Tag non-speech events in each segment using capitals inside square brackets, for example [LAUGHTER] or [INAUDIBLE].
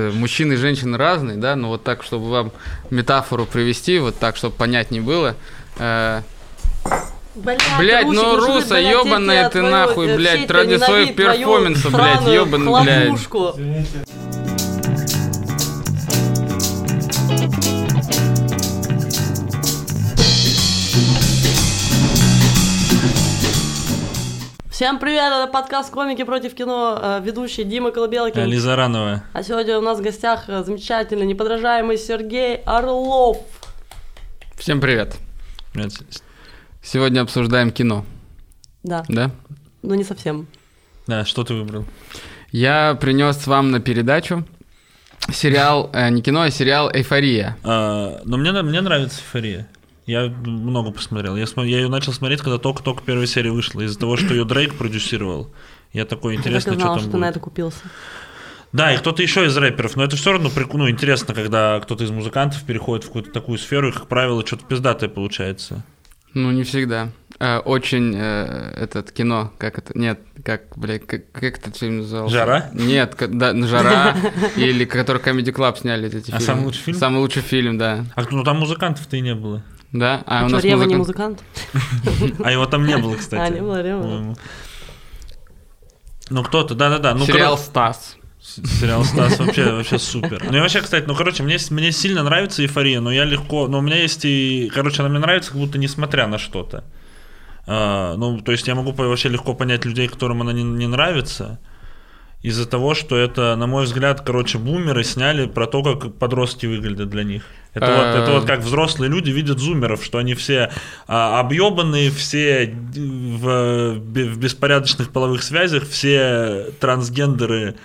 Мужчины и женщины разные, да, но вот так, чтобы вам метафору привести, вот так, чтобы понятнее было. Э, Блядь, Блядь, Русик, ну руса, блядь, ёбаная я ты нахуй, э, блядь, ради твою перформанса, блядь, ёбаный, блядь. Всем привет, это подкаст «Комики против кино», э, ведущий Дима Колобелкин. Лиза Ранова. А сегодня у нас в гостях э, замечательный, неподражаемый Сергей Орлов. Всем привет. Блядь, Сегодня обсуждаем кино, Да, да? но не совсем. Да, что ты выбрал? Я принес вам на передачу сериал, э, не кино, а сериал «Эйфория». А, но мне, на- мне нравится эйфория. Я много посмотрел. Я, смо- я ее начал смотреть, когда только-только первая серия вышла. Из-за того, что ее Дрейк продюсировал. Я такой, Я интересно, так и что там что ты на это купился. Да, и кто-то еще из рэперов, но это все равно ну, интересно, когда кто-то из музыкантов переходит в какую-то такую сферу, и, как правило, что-то пиздатое получается. Ну, не всегда. Э, очень э, этот кино, как это, нет, как, блядь, как, как этот фильм назывался? «Жара»? Нет, да, «Жара», [LAUGHS] или который Comedy Club сняли эти А фильмы. самый лучший фильм? Самый лучший фильм, да. А ну там музыкантов-то и не было. Да, а, А у нас Рева не музыкант- музыкант? [LAUGHS] А его там не было, кстати. А, не было по-моему. Ну, кто-то, да-да-да. Ну, Сериал «Стас». Сериал Стас вообще, вообще супер. Ну и вообще, кстати, ну короче, мне, мне сильно нравится эйфория, но я легко. Но у меня есть и. Короче, она мне нравится, как будто несмотря на что-то. А, ну, то есть я могу вообще легко понять людей, которым она не, не нравится. Из-за того, что это, на мой взгляд, короче, бумеры сняли про то, как подростки выглядят для них. Это, вот, это вот как взрослые люди видят зумеров, что они все а, объебанные, все в, в беспорядочных половых связях, все трансгендеры,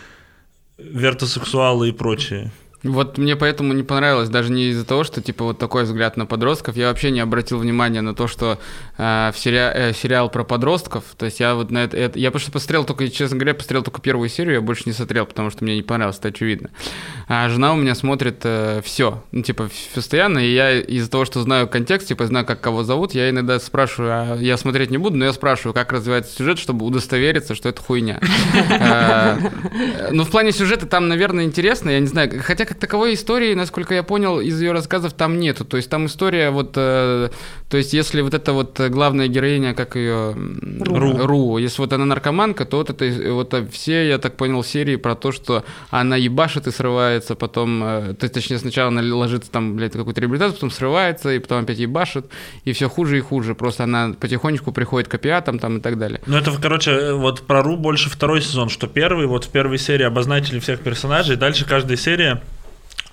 вертосексуалы и прочее. Вот мне поэтому не понравилось, даже не из-за того, что типа вот такой взгляд на подростков. Я вообще не обратил внимания на то, что э, в сериа- э, сериал про подростков. То есть я вот на это, это- я просто посмотрел только, честно говоря, посмотрел только первую серию, я больше не смотрел, потому что мне не понравилось, это очевидно. А жена у меня смотрит все, ну типа постоянно, и я из-за того, что знаю контекст, типа знаю, как кого зовут, я иногда спрашиваю, а я смотреть не буду, но я спрашиваю, как развивается сюжет, чтобы удостовериться, что это хуйня. [LAUGHS] Э, Ну, в плане сюжета там, наверное, интересно, я не знаю. Хотя, как таковой истории, насколько я понял, из ее рассказов там нету. То есть там история вот... э, То есть если вот эта вот э, главная героиня, как ее... Ру. Ру. Если вот она наркоманка, то вот это э, вот э, все, я так понял, серии про то, что она ебашит и срывается, потом... э, То есть, точнее, сначала она ложится там, блядь, какую-то реабилитацию, потом срывается, и потом опять ебашит, и все хуже и хуже. Просто она потихонечку приходит к опиатам там и так далее. Ну, это, короче, вот про Ру больше второй сезон, что первый, вот в первой серии обозначили всех персонажей, дальше каждая серия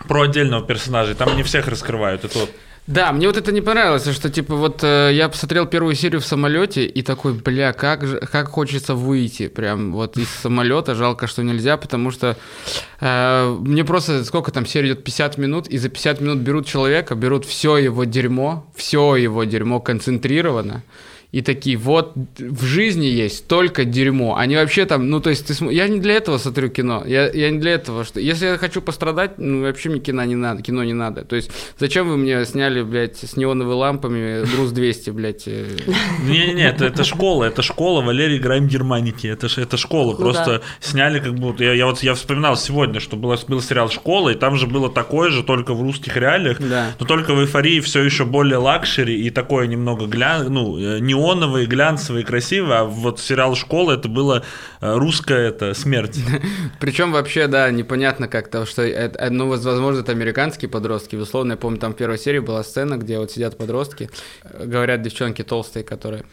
про отдельного персонажа, там не всех раскрывают. Это вот Да, мне вот это не понравилось, что типа вот э, я посмотрел первую серию в самолете и такой, бля, как же, как хочется выйти прям вот из самолета, жалко, что нельзя, потому что э, мне просто сколько там серия идет 50 минут, и за 50 минут берут человека, берут все его дерьмо, все его дерьмо концентрировано. И такие, вот в жизни есть только дерьмо. Они вообще там, ну то есть ты см- я не для этого смотрю кино. Я, я не для этого, что если я хочу пострадать, ну вообще мне кино не надо, кино не надо. То есть зачем вы мне сняли, блядь, с неоновыми лампами груз 200, блядь? э, Не-не-не, это, это школа, это школа Валерии Гай Германики, это, это школа, Ну просто сняли как будто, я, я вот я вспоминал сегодня, что было, был сериал «Школа», и там же было такое же, только в русских реалиях, Да. но только в эйфории все еще более luxury и такое немного глян, ну, э, неоновое, глянцевое, красивое, а вот сериал «Школа» это было э, русская это смерть. [LAUGHS] Причем вообще, да, непонятно как-то, что это, э, ну, воз- возможно, это американские подростки. Безусловно, я помню, там в первой серии была сцена, где вот сидят подростки, э, говорят девчонки толстые, которые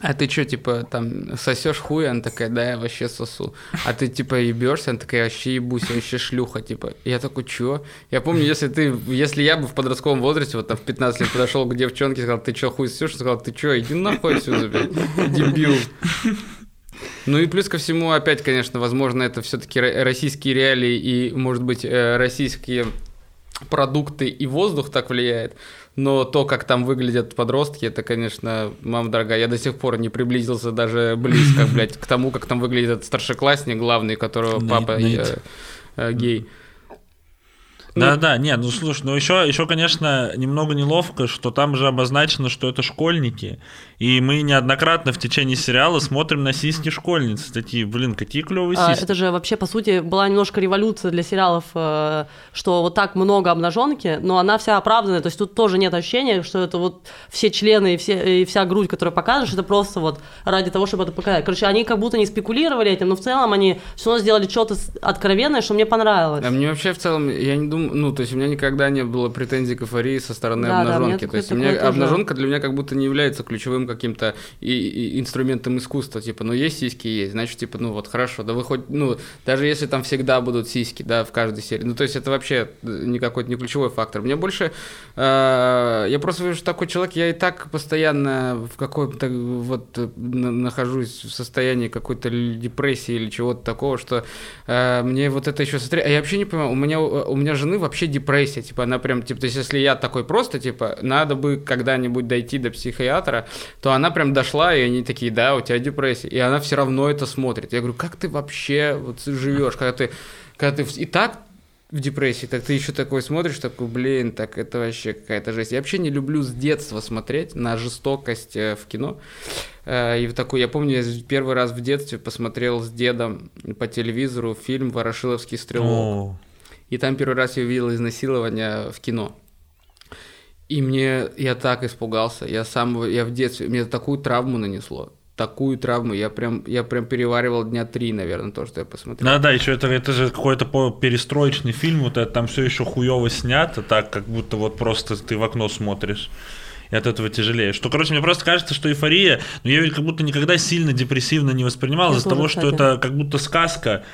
а ты что, типа, там, сосешь хуй? Она такая, да, я вообще сосу. А ты, типа, ебешься? Она такая, вообще ебусь, вообще шлюха, типа. Я такой, чё? Я помню, если ты, если я бы в подростковом возрасте, вот там в 15 лет подошел к девчонке и сказал, ты чё, хуй сосешь? Сказал, ты чё, иди нахуй отсюда, блядь, дебил. Ну и плюс ко всему, опять, конечно, возможно, это все-таки российские реалии и, может быть, э, российские продукты и воздух так влияет. Но то, как там выглядят подростки, это, конечно, мама дорогая, я до сих пор не приблизился даже близко, блядь, к тому, как там выглядит старшеклассник главный, которого папа э, э, гей. Да, да, нет, ну слушай, ну еще, еще, конечно, немного неловко, что там же обозначено, что это школьники. И мы неоднократно в течение сериала смотрим на сиськи школьниц. Такие, блин, какие клевые А, сиськи. это же вообще, по сути, была немножко революция для сериалов, э, что вот так много обнаженки, но она вся оправданная. То есть тут тоже нет ощущения, что это вот все члены и, все, и вся грудь, которая показываешь, это просто вот ради того, чтобы это показать. Короче, они как будто не спекулировали этим, но в целом они все равно сделали что-то откровенное, что мне понравилось. А мне вообще в целом, я не думаю, ну, то есть у меня никогда не было претензий к эйфории со стороны Да, да, обнаженки. мне то есть у меня тоже. обнаженка для меня как будто не является ключевым каким-то и, и инструментом искусства. Типа, ну есть сиськи, есть, значит, типа, ну вот хорошо, да вы хоть, ну, даже если там всегда будут сиськи, да, в каждой серии. Ну, то есть это вообще никакой не ключевой фактор. Мне больше, э, я просто вижу, что такой человек, я и так постоянно в каком-то вот э, на- нахожусь в состоянии какой-то депрессии или чего-то такого, что э, мне вот это еще смотри, а я вообще не понимаю, у меня у меня жены вообще депрессия, типа она прям, типа, то есть если я такой просто, типа, надо бы когда-нибудь дойти до психиатра, то она прям дошла, и они такие, да, у тебя депрессия, и она все равно это смотрит. Я говорю, как ты вообще вот живешь, когда ты, когда ты и так в депрессии, так ты еще такой смотришь, такой, блин, так это вообще какая-то жесть. Я вообще не люблю с детства смотреть на жестокость э, в кино. Э, И в такой, я помню, я первый раз в детстве посмотрел с дедом по телевизору фильм «Ворошиловский стрелок». О, И там первый раз я увидел изнасилование в кино. И мне, я так испугался, я сам, я в детстве, мне такую травму нанесло, такую травму, я прям, я прям переваривал дня три, наверное, то, что я посмотрел. Да, да, еще это, это же какой-то перестроечный фильм, вот это там все еще хуево снято, так как будто вот просто ты в окно смотришь. И от этого тяжелее. Что, короче, мне просто кажется, что эйфория, ну, я ее как будто никогда сильно депрессивно не воспринимал из-за того, что это как будто сказка,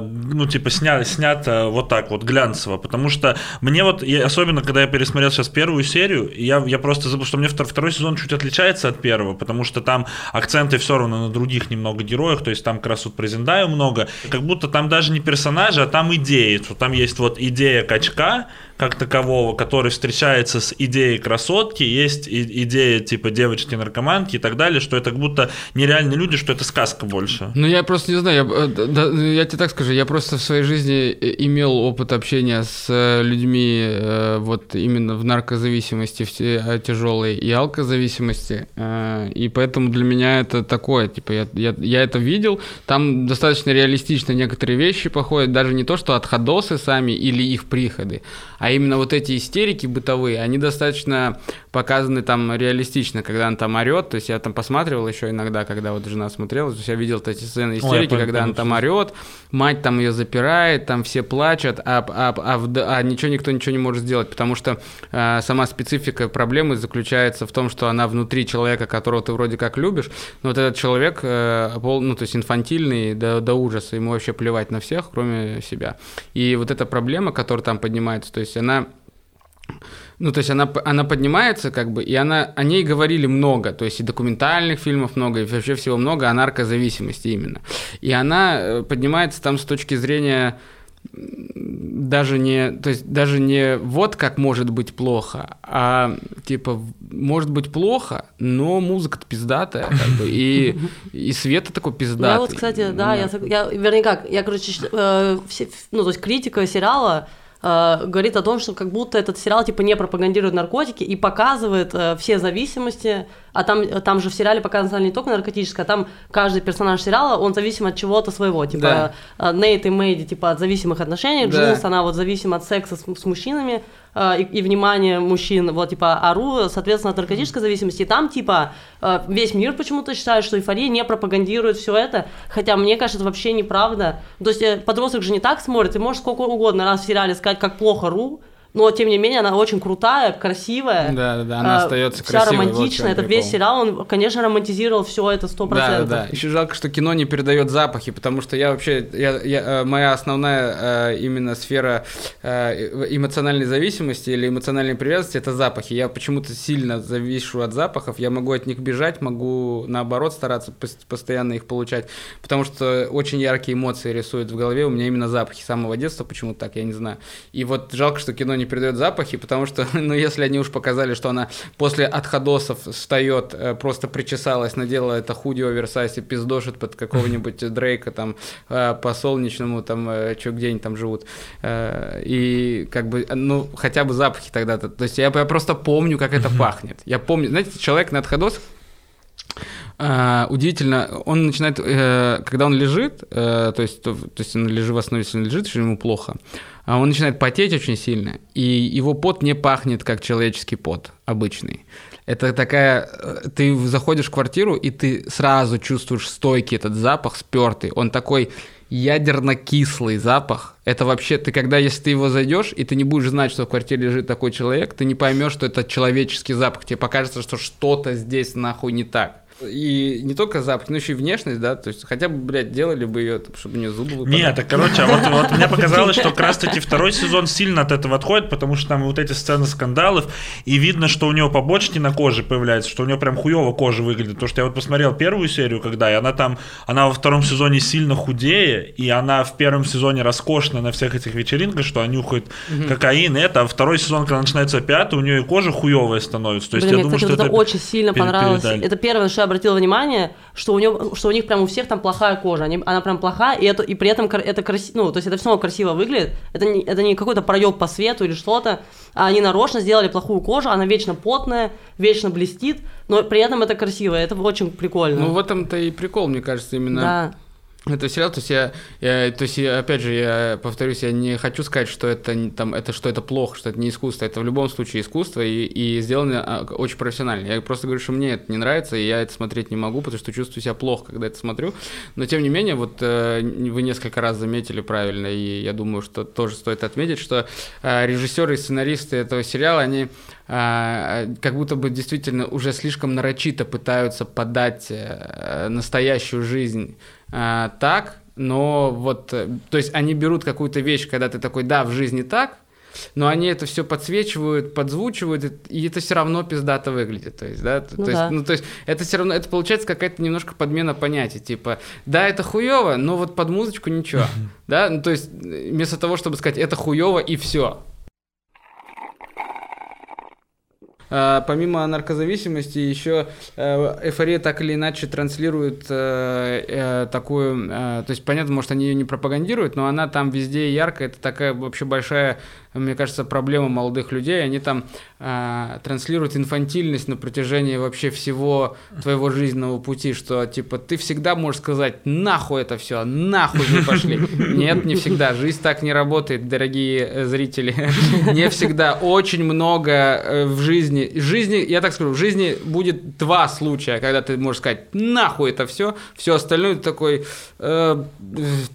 ну, типа, сня, снято вот так вот, глянцево. Потому что мне вот, я- особенно когда я пересмотрел сейчас первую серию, я, я просто забыл, что мне втор- второй сезон чуть отличается от первого, потому что там акценты все равно на других немного героях, то есть там как раз вот про много, как будто там даже не персонажи, а там идеи. Там есть вот идея качка, как такового, который встречается с идеей красотки, есть и- идея типа девочки-наркоманки и так далее, что это как будто нереальные люди, что это сказка больше. Ну, я просто не знаю, я, э, да, да, я тебе так скажу, я просто в своей жизни э, имел опыт общения с э, людьми вот именно в наркозависимости в тяжелой и алкозависимости, и поэтому для меня это такое, типа, я, я, я это видел, там достаточно реалистично некоторые вещи походят, даже не то, что отходосы сами или их приходы, а именно вот эти истерики бытовые, они достаточно показаны там реалистично, когда он там орет, то есть я там посматривал еще иногда, когда вот жена смотрела, то есть я видел эти сцены истерики, понял, когда он понял, там орет, мать там ее запирает, там все плачут, а, а, а, в- а ничего никто ничего не может сделать, потому что э, сама специфика проблемы заключается в том, что она внутри человека, которого ты вроде как любишь, но вот этот человек, э, пол- ну то есть инфантильный до, до ужаса, ему вообще плевать на всех, кроме себя. И вот эта проблема, которая там поднимается, то есть она ну, то есть она, она поднимается, как бы, и она, о ней говорили много, то есть и документальных фильмов много, и вообще всего много о наркозависимости именно. И она э, поднимается там с точки зрения даже не, то есть даже не вот как может быть плохо, а типа может быть плохо, но музыка-то пиздатая, как бы, и, и свет такой пиздатый. Я вот, кстати, да, я, я, вернее как, я, короче, э, все- ну, то есть критика сериала э, говорит о том, что как будто этот сериал типа не пропагандирует наркотики и показывает э, все зависимости, а там, там же в сериале показано не только наркотическое, а там каждый персонаж сериала, он зависим от чего-то своего, типа э, Нейт и Мэйди, типа от зависимых отношений, Да. Джулс, она вот зависима от секса с, с мужчинами, э, и, и внимания мужчин, вот, типа, Ару, соответственно, от наркотической зависимости. И там, типа, э, весь мир почему-то считает, что эйфория не пропагандирует все это, хотя мне кажется, это вообще неправда. То есть э, подросток же не так смотрит, ты можешь сколько угодно раз в сериале сказать, как плохо Ру, но, тем не менее, она очень крутая, красивая. Да, да, да, она э, остается вся красивой. вот в романтичная. чём Это весь сериал, он, конечно, романтизировал все это сто Да, процентов. да, да. Еще жалко, что кино не передает запахи, потому что я вообще, я, я, э, моя основная э, именно сфера э, эмоциональной зависимости или эмоциональной привязанности это запахи. Я почему-то сильно завишу от запахов, я могу от них бежать, могу наоборот стараться пос- постоянно их получать, потому что очень яркие эмоции рисуют в голове. У меня именно запахи с самого детства почему-то так, я не знаю. И вот жалко, что кино не не передает запахи, потому что, [LAUGHS] ну, если они уж показали, что она после отходосов встает, э, просто причесалась, надела это худи оверсайз и пиздошит под какого-нибудь [LAUGHS] Дрейка там э, по солнечному, там, э, что где они там живут. И как бы, ну, хотя бы запахи тогда-то. То есть я, я просто помню, как это пахнет. Я помню, знаете, человек на отходосах, Uh, удивительно, он начинает, uh, когда он лежит, uh, то есть, то, то есть он лежит в основе, если он лежит, что ему плохо, а он начинает потеть очень сильно, и его пот не пахнет как человеческий пот обычный. Это такая, ты заходишь в квартиру, и ты сразу чувствуешь стойкий этот запах, спертый. Он такой ядерно-кислый запах. Это вообще, ты когда, если ты его зайдешь, и ты не будешь знать, что в квартире лежит такой человек, ты не поймешь, что это человеческий запах. Тебе покажется, что что-то здесь нахуй не так. И не только запах, но еще и внешность, да, то есть хотя бы, блядь, делали бы ее, чтобы у нее зубы выпадали. Нет, так, короче, а вот, вот мне показалось, что как раз-таки второй сезон сильно от этого отходит, потому что там вот эти сцены скандалов, и видно, что у нее побочки на коже появляются, что у нее прям хуево кожа выглядит. Потому что я вот посмотрел первую серию, когда, и она там, она во втором сезоне сильно худее, и она в первом сезоне роскошна на всех этих вечеринках, что они нюхают угу. кокаин, и это, а второй сезон, когда начинается пятый, у нее и кожа хуевая становится. То есть Блин, я мне, думаю, кстати, что это, это очень сильно понравилось. Передали. Это первое, что я обратила внимание, что у, него, что у них прям у всех там плохая кожа, они, она прям плохая, и, это, и при этом это красиво, ну, то есть это все равно красиво выглядит, это не, это не какой-то проеб по свету или что-то, а они нарочно сделали плохую кожу, она вечно потная, вечно блестит, но при этом это красиво, это очень прикольно. Ну, в этом-то и прикол, мне кажется, именно. Да это сериал, то есть я, я, то есть я, опять же, я повторюсь, я не хочу сказать, что это там, это что это плохо, что это не искусство, это в любом случае искусство и, и сделано а, очень профессионально. Я просто говорю, что мне это не нравится, и я это смотреть не могу, потому что чувствую себя плохо, когда это смотрю. Но тем не менее, вот э, вы несколько раз заметили правильно, и я думаю, что тоже стоит отметить, что э, режиссеры и сценаристы этого сериала, они как будто бы действительно уже слишком нарочито пытаются подать настоящую жизнь а, так, но вот, э, то есть они берут какую-то вещь, когда ты такой, да, в жизни так, но они это все подсвечивают, подзвучивают, и это все равно пиздато выглядит. То есть, да, ну, то, да. Есть, ну, то есть это все равно, это получается какая-то немножко подмена понятий, типа, да, это хуево, но вот под музычку ничего, да, ну, то есть вместо того, чтобы сказать, это хуево и все, А, помимо наркозависимости, еще э, эйфория так или иначе транслирует э, э, такую, то есть понятно, может они ее не пропагандируют, но она там везде яркая, это такая вообще большая мне кажется, проблема молодых людей. Они там э, транслируют инфантильность на протяжении вообще всего твоего жизненного пути, что типа ты всегда можешь сказать нахуй это все, нахуй вы пошли. [LAUGHS] Нет, не всегда. Жизнь так не работает, дорогие э, зрители. [LAUGHS] Не всегда. Очень много э, в жизни. В жизни, я так скажу, в жизни будет два случая, когда ты можешь сказать нахуй это все, все остальное такой. Э,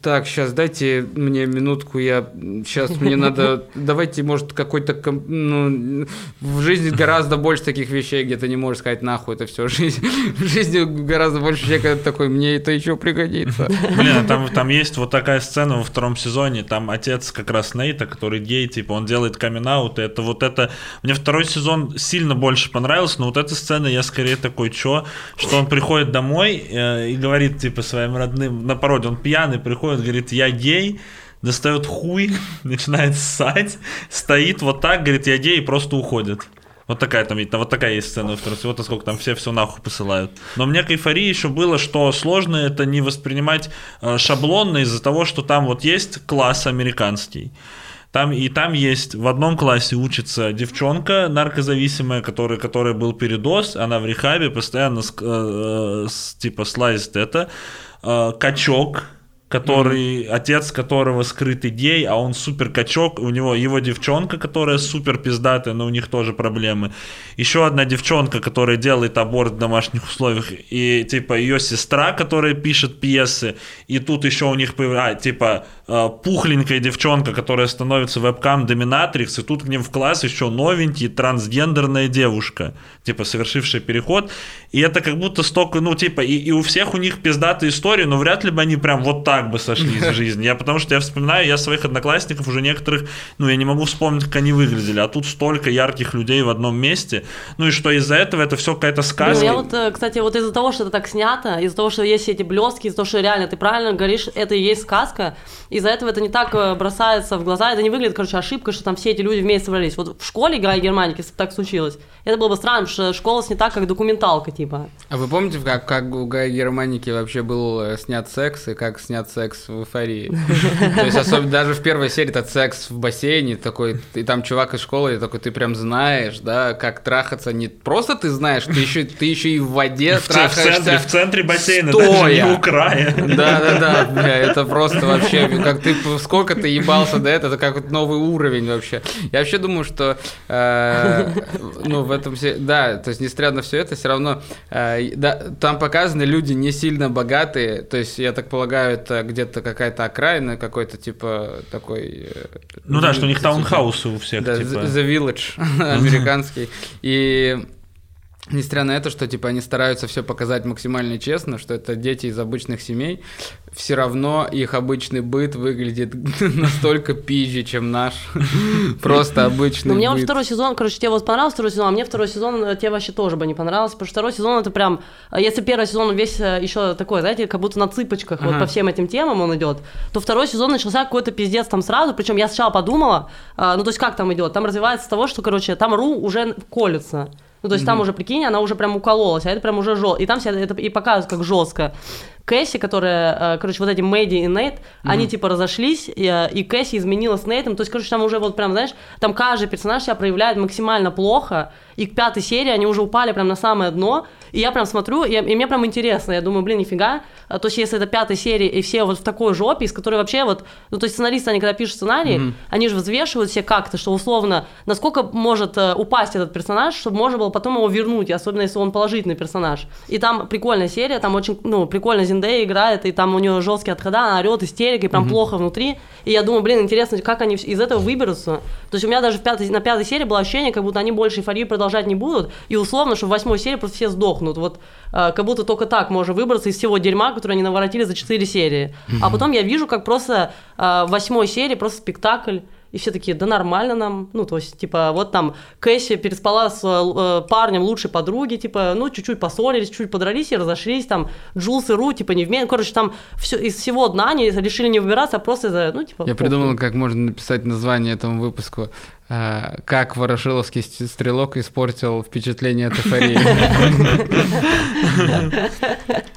так, сейчас дайте мне минутку, я сейчас мне надо [LAUGHS] давайте, может, какой-то... Ну, в жизни гораздо больше таких вещей, где ты не можешь сказать нахуй это все. Жизнь, [LAUGHS] в жизни гораздо больше вещей, когда такой, мне это еще пригодится. [LAUGHS] Блин, а там, там есть вот такая сцена во втором сезоне, там отец как раз Нейта, который гей, типа, он делает камин это вот это... Мне второй сезон сильно больше понравился, но вот эта сцена я скорее такой, чё? Что он приходит домой э, и говорит, типа, своим родным, на породе, он пьяный приходит, говорит, я гей, достает хуй, [LAUGHS] начинает ссать, стоит вот так, говорит, я гей, и просто уходит. Вот такая там, вот такая есть сцена во втором вот сколько там все все нахуй посылают. Но мне к эйфории еще было, что сложно это не воспринимать э, шаблонно из-за того, что там вот есть класс американский. Там и там есть в одном классе учится девчонка наркозависимая, которая, которая был передоз, она в рехабе постоянно э, э, типа слазит это. Э, качок, который, mm-hmm. отец которого скрытый гей, а он супер качок, у него его девчонка, которая супер пиздатая, но у них тоже проблемы. Еще одна девчонка, которая делает аборт в домашних условиях, и типа ее сестра, которая пишет пьесы, и тут еще у них появляется, а, типа пухленькая девчонка, которая становится вебкам доминатрикс, и тут к ним в класс еще новенький трансгендерная девушка, типа совершившая переход, и это как будто столько, ну типа, и, и у всех у них пиздатая история, но вряд ли бы они прям вот так бы сошли из [LAUGHS] жизни. Я потому что я вспоминаю, я своих одноклассников уже некоторых, ну я не могу вспомнить, как они выглядели, а тут столько ярких людей в одном месте, ну и что из-за этого это все какая-то сказка. Ну, я вот, э, кстати, вот из-за того, что это так снято, из-за того, что есть эти блестки, из-за того, что реально ты правильно говоришь, это и есть сказка, из из-за этого это не так э, бросается в глаза, это не выглядит, короче, ошибкой, что там все эти люди вместе собрались. Вот в школе Гая Германики, если бы так случилось, это было бы странно, потому что школа снята как документалка, типа. А вы помните, как, как у Гая Германики вообще был э, снят секс и как снят секс в эйфории? [LAUGHS] То есть, особенно даже в первой серии этот секс в бассейне такой, и там чувак из школы, и такой, ты прям знаешь, да, как трахаться, не просто ты знаешь, ты еще, ты еще и в воде трахаешься. в центре бассейна, стоя. даже не у края. Да, да, да, бля, это просто вообще, как ты, сколько ты ебался до этого, это как новый уровень вообще. Я вообще думаю, что, э, ну, в этом все, да, то есть, несмотря на все это, все равно, э, да, там показаны люди не сильно богатые, то есть, я так полагаю, это где-то какая-то окраина, какой-то, типа, такой... э, Ну да, что у них типа, таунхаусы у всех, да, типа. The Village американский. И несмотря на это, что типа они стараются все показать максимально честно, что это дети из обычных семей, все равно их обычный быт выглядит [LAUGHS] настолько пизже, чем наш. [LAUGHS] Просто обычный Но мне быт. второй сезон, короче, тебе вот понравился второй сезон, а мне второй сезон э, тебе вообще тоже бы не понравился, потому что второй сезон это прям, э, если первый сезон весь еще такой, знаете, как будто на цыпочках вот по всем этим темам он идет, то второй сезон начался какой-то пиздец там сразу, причем я сначала подумала, ну то есть как там идет, там развивается с того, что, короче, там Ру уже колется. Ну, то есть там уже, прикинь, она уже прям укололась, а это прям уже жестко. И там все это и показывают как жестко. Кэсси, которая, э, короче, вот эти Мэдди и Нейт, они типа разошлись, и, э, и Кэсси изменила с Нейтом. То есть, короче, там уже вот прям, знаешь, там каждый персонаж себя проявляет максимально плохо, и к пятой серии они уже упали прям на самое дно. И я прям смотрю, и, и мне прям интересно, я думаю, блин, нифига. А То есть, если это пятая серия, и все вот в такой жопе, из которой вообще вот, ну, то есть сценаристы, они когда пишут сценарий, они же взвешивают все как-то, что условно, насколько может э, упасть этот персонаж, чтобы можно было потом его вернуть, особенно если он положительный персонаж. И там прикольная серия, там очень, ну, прикольно Зиндея играет, и там у нее жесткие отхода, она орет, истерика, и прям плохо внутри. И я думаю, блин, интересно, как они из этого выберутся. То есть у меня даже в пятой, на пятой серии было ощущение, как будто они больше эйфорию продолжать не будут, и условно, что в восьмой серии просто все сдохнут. Вот э, как будто только так можно выбраться из всего дерьма, которое они наворотили за четыре серии. А потом я вижу, как просто э, в восьмой серии просто спектакль, и все такие, да нормально нам. Ну, то есть, типа, вот там Кэсси переспала с э, парнем лучшей подруги, типа, ну, чуть-чуть поссорились, чуть подрались и разошлись, там, Джулс и Ру, типа, не вместе. Короче, там все, из всего дна они решили не выбираться, а просто из-за, ну, типа... Я похуй. придумал, как можно написать название этому выпуску. А, Как Ворошиловский стрелок испортил впечатление от эйфории. [LAUGHS] [LAUGHS]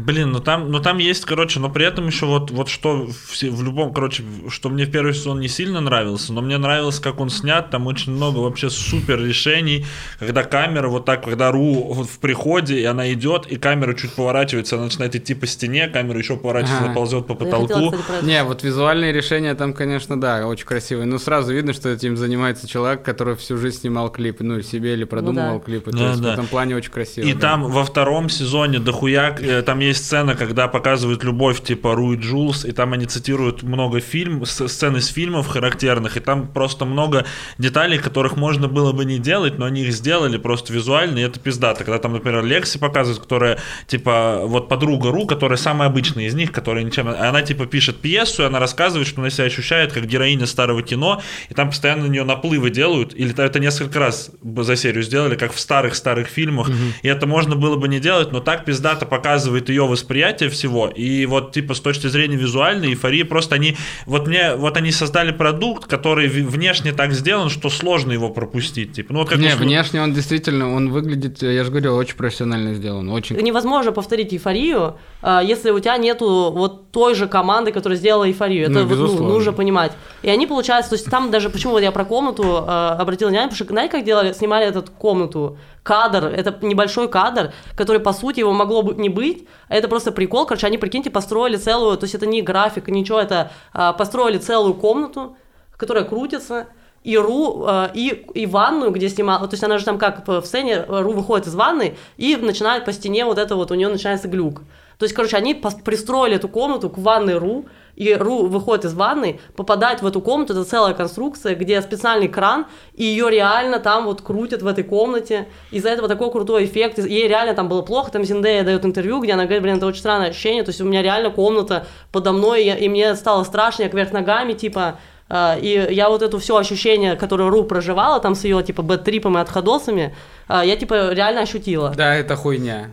Блин, ну там, ну там есть, короче, но при этом еще вот, вот что в, в любом, короче, что мне в первый сезон не сильно нравился, но мне нравилось, как он снят, там очень много вообще супер решений, когда камера вот так, когда Ру вот в приходе, и она идет, и камера чуть поворачивается, она начинает идти по стене, камера еще поворачивается, Ага. ползет по потолку. Не, вот визуальные решения там, конечно, да, очень красивые. Но сразу видно, что этим занимается человек, который всю жизнь снимал клипы, ну, себе или продумывал да. клипы. То Да, есть да. в этом плане очень красиво. И да. там во втором сезоне дохуя, э, там есть сцена, когда показывают любовь типа Ру и Джулс, и там они цитируют много фильм, сцен из фильмов характерных, и там просто много деталей, которых можно было бы не делать, но они их сделали просто визуально, и это пиздато. Когда там, например, Лекси показывают, которая типа вот подруга Ру, которая самая обычная из них, которая ничем... Она типа пишет пьесу, и она рассказывает, что она себя ощущает как героиня старого кино, и там постоянно на нее наплывы делают, или это несколько раз за серию сделали, как в старых-старых фильмах, и это можно было бы не делать, но так пиздато показывает ее восприятие всего, и вот типа с точки зрения визуальной эйфории просто они, вот мне, вот они создали продукт, который внешне так сделан, что сложно его пропустить, типа, ну вот как Не, услов- внешне он действительно, он выглядит, я же говорю, очень профессионально сделан, очень. невозможно повторить эйфорию, а, если у тебя нету вот той же команды, которая сделала эйфорию. Это Ну, вот, ну, нужно понимать. И они, получается, то есть там даже, почему вот я про комнату а, обратил внимание, потому что, знаете, как делали, снимали эту комнату? Кадр, это небольшой кадр, который, по сути, его могло бы не быть, а это просто прикол, короче, они, прикиньте, построили целую, то есть это не график, ничего, это а, построили целую комнату, которая крутится, и Ру, э, и, и ванную, где снимала, то есть она же там как в сцене, э, Ру выходит из ванны и начинает по стене вот это вот, у нее начинается глюк. То есть, короче, они пристроили эту комнату к ванной Ру, и Ру выходит из ванны, попадает в эту комнату, это целая конструкция, где специальный кран, и ее реально там вот крутят в этой комнате, из-за этого такой крутой эффект, ей реально там было плохо, там Зиндея дает интервью, где она говорит, блин, это очень странное ощущение, то есть у меня реально комната подо мной, и, мне стало страшно, я кверх ногами, типа, а, И я вот это все ощущение, которое Ру проживала там с ее типа бэт-трипом и отходосами, а, я типа реально ощутила. Да, это хуйня.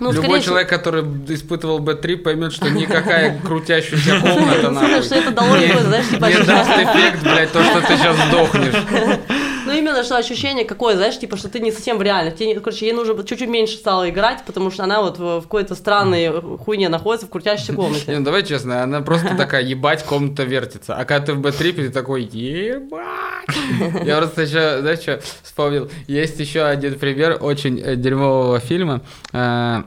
Ну, Любой скорее человек, который испытывал Б3, поймет, что никакая [LAUGHS] крутящаяся комната всего, нахуй что это не- какой-то, знаешь, типа не даст эффект, блядь, то, что ты сейчас сдохнешь. [LAUGHS] Ну, именно что ощущение какое, знаешь, типа, что ты не совсем в реальности. Не- короче, ей нужно чуть-чуть меньше стало играть, потому что она вот в, какой-то странной хуйне находится, в крутящейся Не, комнате. ну давай честно, она просто такая, ебать, комната вертится. А когда ты в Б3, ты такой, ебать. Я просто еще, знаешь, что вспомнил? Есть еще один пример очень э, дерьмового фильма. э,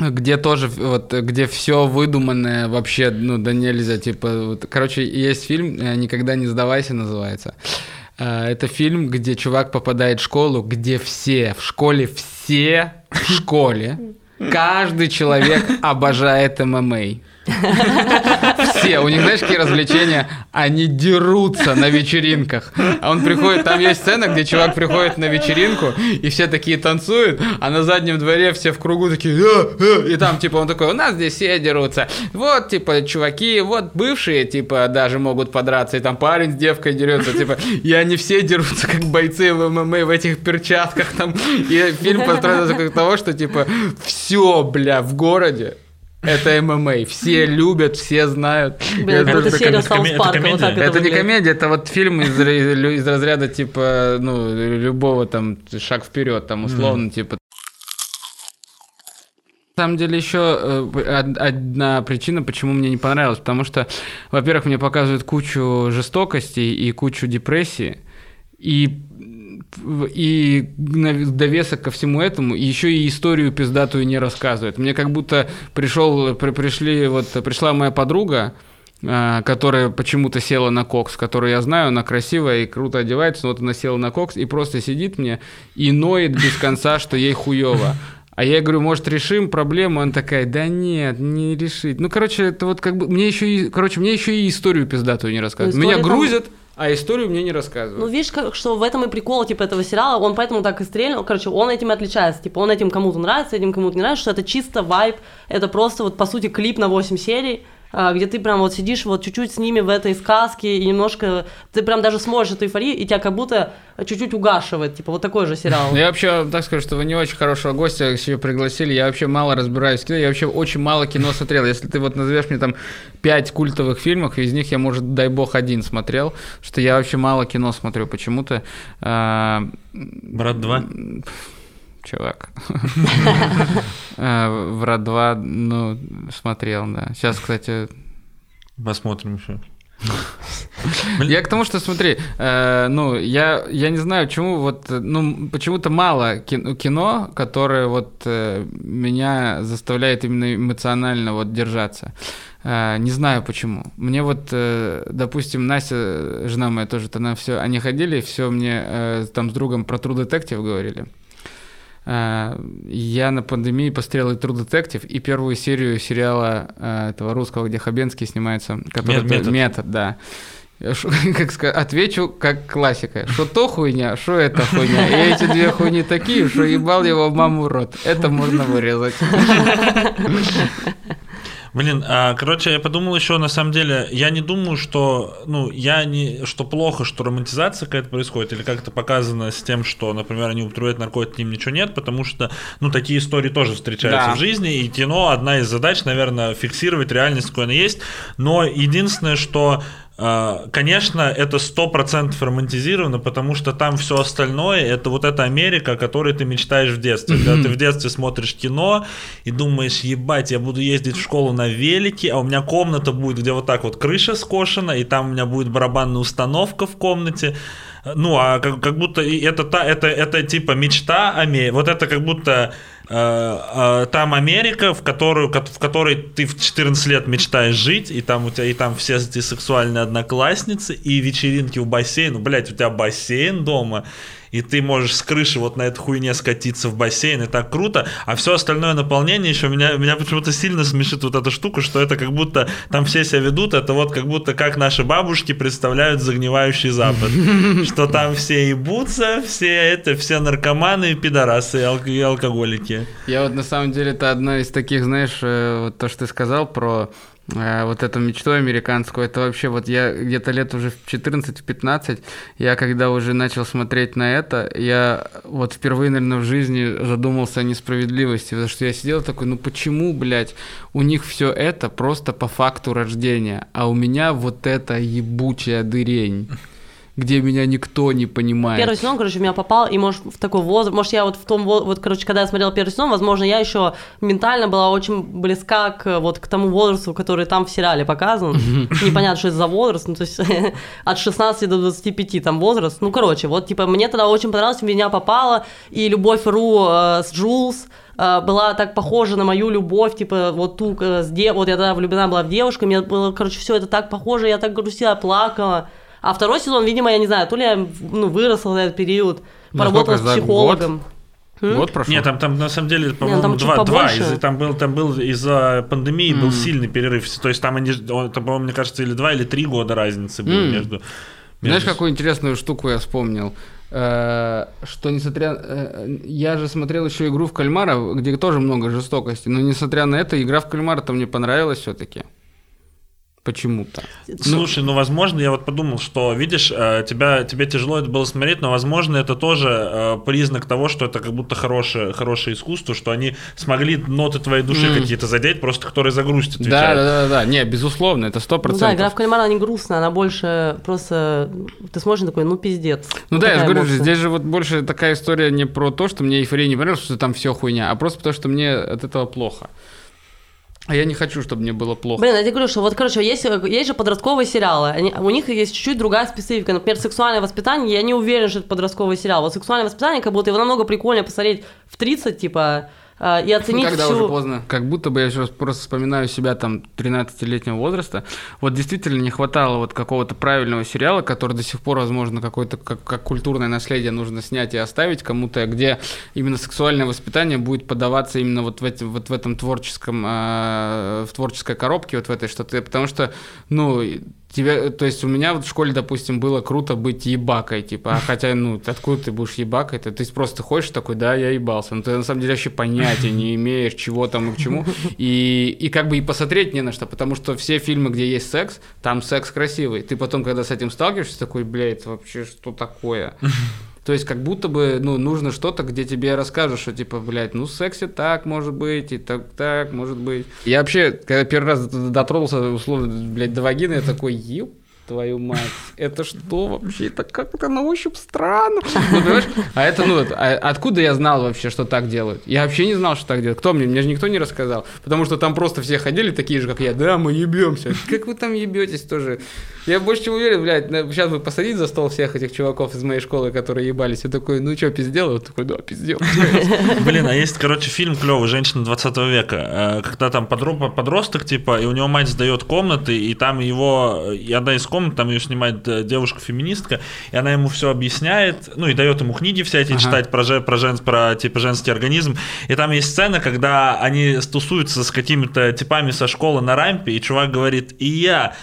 где тоже вот где все выдуманное вообще ну да нельзя типа вот, короче есть фильм э, никогда не сдавайся называется Э, это фильм где чувак попадает в школу где все в школе все в школе. [LAUGHS] Каждый человек обожает ММА [LAUGHS] все, у них, знаешь, какие развлечения? Они дерутся на вечеринках. А он приходит, там есть сцена, где чувак приходит на вечеринку, и все такие танцуют, а на заднем дворе все в кругу такие, «А, а», и там, типа, он такой, у нас здесь все дерутся. Вот, типа, чуваки, вот бывшие, типа, даже могут подраться, и там парень с девкой дерется, типа, и они все дерутся, как бойцы в ММА в этих перчатках, там, и фильм построен вокруг того, что, типа, все, бля, в городе это ММА. Все любят, все знают. Блин, Это серия это коме- Саус это Парка, вот так комедия? это не комедия, это вот фильм из, из разряда типа, ну, любого там шаг вперед, там условно, типа. На самом деле еще э, од- одна причина, почему мне не понравилось, потому что, во-первых, мне показывают кучу жестокости и кучу депрессии, и и довесок ко всему этому еще и историю пиздатую не рассказывает. Мне как будто пришел, при- пришли вот пришла моя подруга, а, которая почему-то села на кокс, которую я знаю, она красивая и круто одевается, но вот она села на кокс и просто сидит мне и ноет без конца, что ей хуево. А я говорю, может, решим проблему? Она такая, да нет, не решить. Ну, короче, это вот как бы, мне еще и, короче, мне еще и историю пиздатую не рассказывают. Ну, Меня история там- грузят, а историю мне не рассказывают. Ну, видишь, как, что в этом и прикол, типа, этого сериала, он поэтому так и стрельнул, короче, он этим и отличается, типа, он этим кому-то нравится, этим кому-то не нравится, что это чисто вайб, это просто вот, по сути, клип на 8 серий, где ты прям вот сидишь вот чуть-чуть с ними в этой сказке, и немножко, ты прям даже смотришь эту эйфорию, и тебя как будто чуть-чуть угашивает, типа, вот такой же сериал. Я вообще так скажу, что вы не очень хорошего гостя себе пригласили. Я вообще мало разбираюсь в кино. Я вообще очень мало кино смотрел. Если ты вот назовешь мне там пять культовых фильмов, из них я, может, дай бог, один смотрел. Что я вообще мало кино смотрю почему-то. А, Брат 2. Чувак. А, Врат 2, ну, смотрел, да. Сейчас, кстати, Посмотрим еще. [LAUGHS] Я к тому, что смотри, э, ну, я, я не знаю, почему вот, э, ну, почему-то мало кино, кино, которое вот э, меня заставляет именно эмоционально вот держаться. Э, не знаю почему. Мне вот, э, допустим, Настя, жена моя тоже, она все, они ходили, все мне э, там с другом про True Detective говорили. Э, Я на пандемии посмотрел и True Detective, и первую серию сериала э, этого русского, где Хабенский снимается, который Метод. метод, да. Ш- [LAUGHS] Как сказать, отвечу как классика. Что то хуйня, что это хуйня. И эти две хуйни такие, что ебал его маму рот. Это можно вырезать. [LAUGHS] Блин, а, короче, я подумал еще, на самом деле, я не думаю, что, ну, я не, что плохо, что романтизация какая-то происходит, или как-то показано с тем, что, например, они употребляют наркотики, им ничего нет, потому что, ну, такие истории тоже встречаются Да. в жизни, и кино одна из задач, наверное, фиксировать реальность, какой она есть, но единственное, что Конечно, это сто процентов романтизировано, потому что там все остальное это вот эта Америка, о которой ты мечтаешь в детстве. Когда ты в детстве смотришь кино и думаешь, ебать, я буду ездить в школу на велике, а у меня комната будет, где вот так вот крыша скошена, и там у меня будет барабанная установка в комнате. Ну, а как, как будто это, та, это, это типа мечта Америки. Вот это как будто там Америка, в, которую, ко- в которой ты в 14 лет мечтаешь жить, и там у тебя и там все эти сексуальные одноклассницы, и вечеринки в бассейн. Ну, блядь, у тебя бассейн дома, и ты можешь с крыши вот на эту хуйне скатиться в бассейн, и так круто, а все остальное наполнение еще меня, меня почему-то сильно смешит вот эта штука, что это как будто там все себя ведут, это вот как будто как наши бабушки представляют загнивающий Запад, [LAUGHS] что там все ебутся, все это, все наркоманы, пидорасы и алкоголики. Я вот на самом деле это одна из таких, знаешь, э, вот то, что ты сказал про э, вот эту мечту американскую. Это вообще вот я где-то лет уже в 14-15, я когда уже начал смотреть на это, я вот впервые, наверное, в жизни задумался о несправедливости, потому что я сидел такой, ну почему, блядь, у них все это просто по факту рождения, а у меня вот эта ебучая дырень где меня никто не понимает. Первый сезон, короче, в меня попал, и может в такой возраст, может я вот в том, вот, короче, когда я смотрел первый сезон, возможно, я еще ментально была очень близка к вот к тому возрасту, который там в сериале показан. Непонятно, что это за возраст, ну то есть [LAUGHS] от 16 до 25 там возраст. Ну, короче, вот типа мне тогда очень понравилось, в меня попало, и любовь Ру э, с Джулс, э, была так похожа на мою любовь, типа вот ту, э, с де... вот я тогда влюблена была в девушку, мне было, короче, все это так похоже, я так грустила, плакала. А второй сезон, видимо, я не знаю, то ли я ну, выросла в этот период, поработала с психологом. Год? Год прошел? Нет, там, там на самом деле, по-моему, Нет, два, два из, там был, там был из-за пандемии mm. был сильный перерыв. То есть там они, он, там, по-моему, мне кажется, или два, или три года разницы было mm. между, между. Знаешь, какую интересную штуку я вспомнил? Э, что несмотря... Э, я же смотрел еще игру в кальмара, где тоже много жестокости, но несмотря на это, игра в кальмара-то мне понравилась все-таки почему-то. Слушай, ну, возможно, я вот подумал, что, видишь, э, тебя, тебе тяжело это было смотреть, но, возможно, это тоже э, признак того, что это как будто хорошее, хорошее искусство, что они смогли ноты твоей души mm. какие-то задеть, просто которые за грусть отвечают. Да, да, да, да, не, безусловно, это сто процентов. Ну, да, игра в кальмара не грустная, она больше просто, ты смотришь такой, ну, пиздец. Ну да, я же говорю, здесь же вот больше такая история не про то, что мне эйфория не понравилась, что там все хуйня, а просто потому, что мне от этого плохо. А я не хочу, чтобы мне было плохо. Блин, я тебе говорю, что вот, короче, есть, есть же подростковые сериалы. Они, у них есть чуть-чуть другая специфика. Например, сексуальное воспитание, я не уверен, что это подростковый сериал. Вот сексуальное воспитание, как будто его намного прикольнее посмотреть в 30, типа, и оценить Когда всю... уже поздно. Как будто бы я сейчас просто вспоминаю себя там 13-летнего возраста. Вот действительно не хватало вот какого-то правильного сериала, который до сих пор, возможно, какое-то как, как культурное наследие нужно снять и оставить кому-то, где именно сексуальное воспитание будет подаваться именно вот в, эти, вот в этом творческом, э, в творческой коробке, вот в этой что-то. Потому что, ну, Тебе, то есть у меня вот в школе, допустим, было круто быть ебакой, типа, а хотя, ну, откуда ты будешь ебакой? Ты, ты просто ходишь такой, да, я ебался, но ты на самом деле вообще понятия не имеешь, чего там и к чему, и, и как бы и посмотреть не на что, потому что все фильмы, где есть секс, там секс красивый. Ты потом, когда с этим сталкиваешься, такой, блядь, вообще что такое? То есть как будто бы ну, нужно что-то, где тебе расскажут, что типа, блядь, ну сексе так может быть, и так, так может быть. Я вообще, когда первый раз дотронулся, условно, блядь, до вагины, я такой, еб твою мать, это что вообще? Это как-то на ощупь странно. Ну, понимаешь? А это, ну, а откуда я знал вообще, что так делают? Я вообще не знал, что так делают. Кто мне? Мне же никто не рассказал. Потому что там просто все ходили такие же, как я. Да, мы ебемся. Как вы там ебетесь тоже? Я больше чем уверен, блядь, сейчас бы посадить за стол всех этих чуваков из моей школы, которые ебались. И такой, ну что, пиздел? Вот такой, да, пиздел. Блин, а есть, короче, фильм клевый «Женщина 20 века», э, когда там подросток, типа, и у него мать сдает комнаты, и там его, и одна из комнат, там ее снимает э, девушка-феминистка, и она ему все объясняет, ну и дает ему книги всякие ага. читать про, про, жен, про типа женский организм. И там есть сцена, когда они стусуются с какими-то типами со школы на рампе, и чувак говорит, и я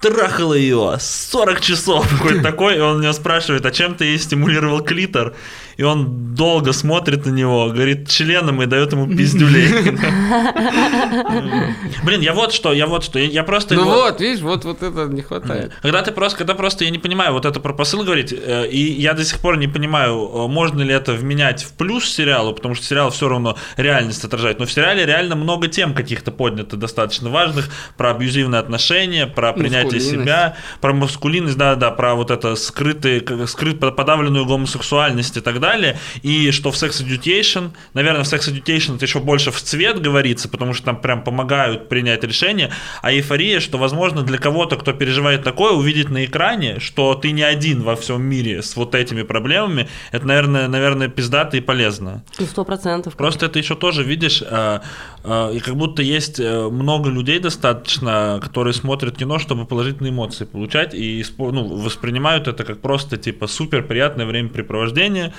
трахал ее 40 часов какой-то такой, и он меня спрашивает, а чем ты ей стимулировал клитор? И он долго смотрит на него, говорит членом и дает ему пиздюлей. [LAUGHS] Блин, я вот что, я вот что, я просто... Ну вот, видишь, вот вот это не хватает. Когда ты просто, когда просто я не понимаю, вот это про посыл говорить, э, и я до сих пор не понимаю, э, можно ли это вменять в плюс сериалу, потому что сериал все равно реальность отражает, но в сериале реально много тем каких-то поднято достаточно важных, про абьюзивные отношения, про принятие себя, про маскулинность, да-да, про вот это скрытые, скрыт, подавленную гомосексуальность и так далее далее, и что в Sex Education, наверное, в Sex Education это еще больше в цвет говорится, потому что там прям помогают принять решение, а эйфория, что, возможно, для кого-то, кто переживает такое, увидеть на экране, что ты не один во всем мире с вот этими проблемами, это, наверное, наверное пиздато и полезно. Сто процентов. Просто это еще тоже, видишь, э, э, и как будто есть э, много людей достаточно, которые смотрят кино, чтобы положительные эмоции получать, и ну, воспринимают это как просто, типа, супер приятное времяпрепровождение,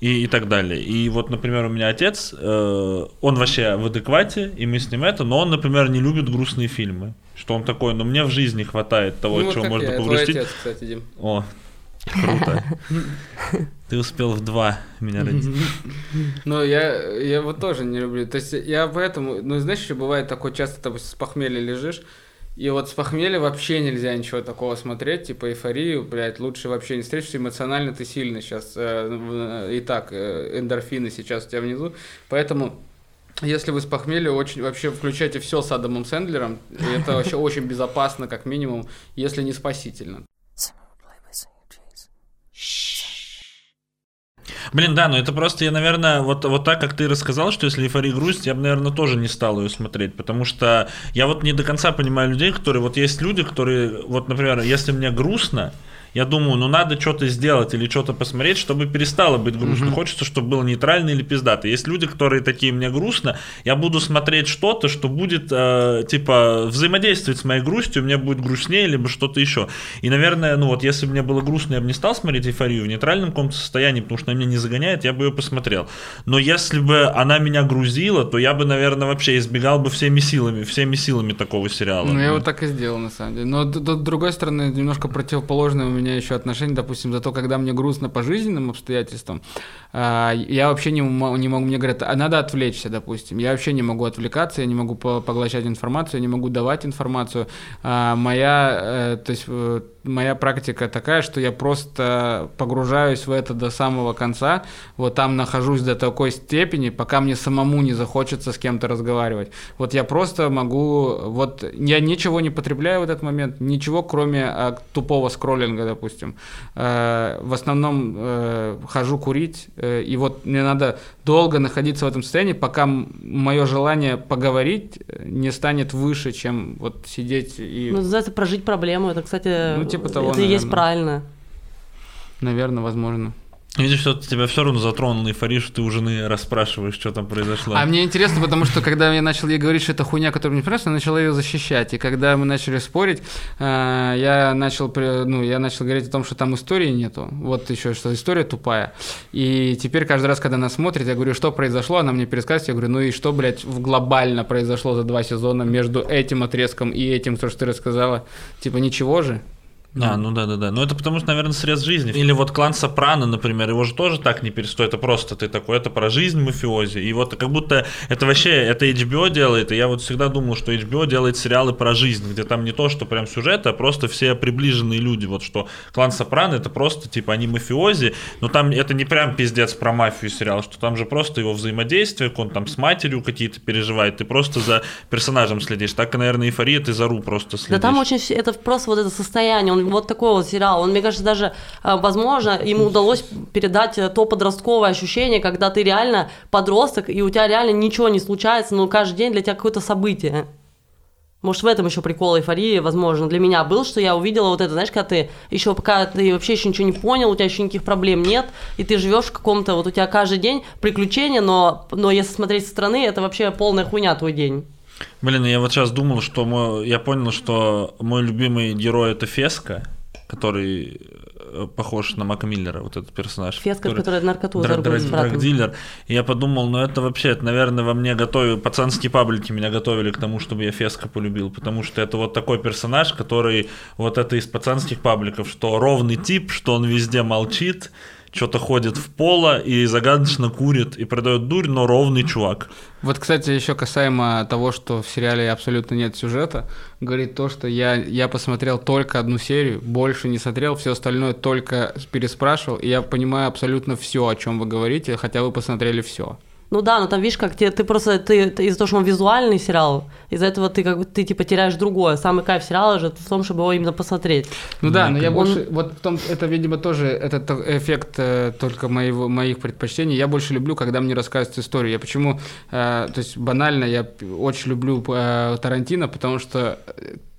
и, и так далее. И вот, например, у меня отец, э, он вообще в адеквате, и мы с ним это, но он, например, не любит грустные фильмы. Что он такой, но мне в жизни хватает того, ну, чего можно я, погрустить. Твой отец, кстати, Дим. О, круто. Ты успел в два меня родить. Ну, я, я вот тоже не люблю. То есть я поэтому, ну, знаешь, еще бывает такое часто, там, с похмелья лежишь, И вот с похмелья вообще нельзя ничего такого смотреть, типа эйфорию, блядь, лучше вообще не встретишь, эмоционально ты сильно сейчас, э, и так, э, эндорфины сейчас у тебя внизу, поэтому если вы с похмелья, очень вообще включайте все с Адамом Сэндлером, это вообще очень безопасно, как минимум, если не спасительно. Блин, да, но это просто я, наверное, вот, вот так, как ты рассказал, что если эйфория грусть, я бы, наверное, тоже не стал ее смотреть, потому что я вот не до конца понимаю людей, которые, вот есть люди, которые, вот, например, если мне грустно, я думаю, ну надо что-то сделать или что-то посмотреть, чтобы перестало быть грустно. Угу. Хочется, чтобы было нейтрально или пиздато. Есть люди, которые такие, мне грустно, я буду смотреть что-то, что будет, э, типа, взаимодействовать с моей грустью, мне будет грустнее, либо что-то еще. И, наверное, ну вот, если бы мне было грустно, я бы не стал смотреть эйфорию в нейтральном каком-то состоянии, потому что она меня не загоняет, я бы ее посмотрел. Но если бы она меня грузила, то я бы, наверное, вообще избегал бы всеми силами, всеми силами такого сериала. Ну, я вот так и сделал, на самом деле. Но, с другой стороны, немножко противоположное у меня еще отношение, допустим, за то, когда мне грустно по жизненным обстоятельствам, а, я вообще не, не могу, мне говорят, а надо отвлечься, допустим. Я вообще не могу отвлекаться, я не могу поглощать информацию, я не могу давать информацию. А, моя, э, то есть э, моя практика такая, что я просто погружаюсь в это до самого конца, вот там нахожусь до такой степени, пока мне самому не захочется с кем-то разговаривать. Вот я просто могу, вот я ничего не потребляю в этот момент, ничего кроме а, тупого скроллинга, допустим. Э, в основном э, хожу курить, э, и вот мне надо долго находиться в этом состоянии, пока мое желание поговорить не станет выше, чем вот сидеть и... Ну, это прожить проблему, это, кстати, ну, типа того, это и есть правильно. Наверное, возможно. Видишь, что тебя все равно затронул эйфория, что ты у жены расспрашиваешь, что там произошло. А мне интересно, потому что когда я начал ей говорить, что это хуйня, которая мне понравилась, я начал ее защищать. И когда мы начали спорить, э, я начал, ну, я начал говорить о том, что там истории нету. Вот еще, что история тупая. И теперь каждый раз, когда она смотрит, я говорю, что произошло, она мне пересказывает, я говорю, ну и что, блядь, глобально произошло за два сезона между этим отрезком и этим, то, что ты рассказала? Типа ничего же. А, ну да, да, да. Ну это потому что, наверное, срез жизни. Или вот клан Сопрано, например, его же тоже так не перестоит. Это просто ты такой, это про жизнь мафиози. И вот как будто это вообще, это HBO делает. И я вот всегда думал, что HBO делает сериалы про жизнь, где там не то, что прям сюжет, а просто все приближенные люди. Вот что клан Сопрано это просто типа они мафиози, но там это не прям пиздец про мафию сериал, что там же просто его взаимодействие, он там с матерью какие-то переживает, ты просто за персонажем следишь. Так наверное, эйфория, ты за Ру просто следишь. Да там очень, это просто вот это состояние, он вот такой вот сериал. Он, мне кажется, даже, э, возможно, ему удалось передать э, то подростковое ощущение, когда ты реально подросток, и у тебя реально ничего не случается, но каждый день для тебя какое-то событие. Может, в этом еще прикол эйфории, возможно, для меня был, что я увидела вот это, знаешь, когда ты еще пока ты вообще еще ничего не понял, у тебя еще никаких проблем нет, и ты живешь в каком-то, вот у тебя каждый день приключения, но, но если смотреть со стороны, это вообще полная хуйня твой день. Блин, я вот сейчас думал, что мой, я понял, что мой любимый герой это Феска, который э, похож на Мака Миллера, вот этот персонаж. Феска, который, который наркоту драг, драг, драг-дилер. И я подумал, ну это вообще, это, наверное, во мне готовили, пацанские паблики меня готовили к тому, чтобы я Феска полюбил, потому что это вот такой персонаж, который вот это из пацанских пабликов, что ровный тип, что он везде молчит, что-то ходит в поло и загадочно курит и продает дурь, но ровный чувак. Вот, кстати, еще касаемо того, что в сериале абсолютно нет сюжета, говорит то, что я, я посмотрел только одну серию, больше не смотрел, все остальное только переспрашивал, и я понимаю абсолютно все, о чем вы говорите, хотя вы посмотрели все. Ну да, но там видишь, как тебе, ты просто ты, ты из-за того, что он визуальный сериал, из-за этого ты как бы ты типа теряешь другое. Самый кайф сериала же в том, чтобы его именно посмотреть. Ну да, но я он... больше вот в том это видимо тоже этот эффект э, только моего моих предпочтений. Я больше люблю, когда мне рассказывают историю. Я почему, э, то есть банально, я очень люблю э, Тарантино, потому что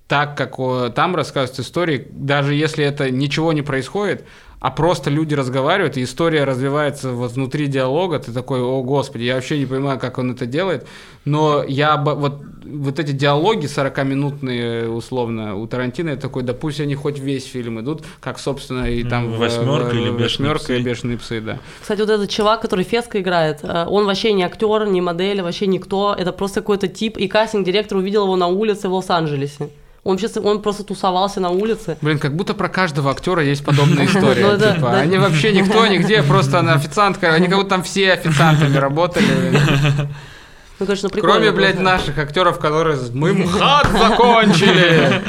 так как там рассказывают истории, даже если это ничего не происходит, а просто люди разговаривают, и история развивается вот внутри диалога, ты такой, о господи, я вообще не понимаю, как он это делает, но я вот, вот эти диалоги 40-минутные, условно, у Тарантино, я такой, да пусть они хоть весь фильм идут, как, собственно, и там восьмерка в, или восьмерка и бешеные псы, да. Кстати, вот этот чувак, который Феска играет, э, он вообще не актер, не модель, вообще никто, это просто какой-то тип, и кастинг-директор увидел его на улице в Лос-Анджелесе. Он, сейчас, он просто тусовался на улице. Блин, как будто про каждого актера есть подобная [LAUGHS] история. Ну типа, они вообще никто, нигде, просто она официантка, они как будто там все официантами работали. Ну, конечно, прикольно. Кроме, блядь, наших актеров, которые мы МХАТ закончили.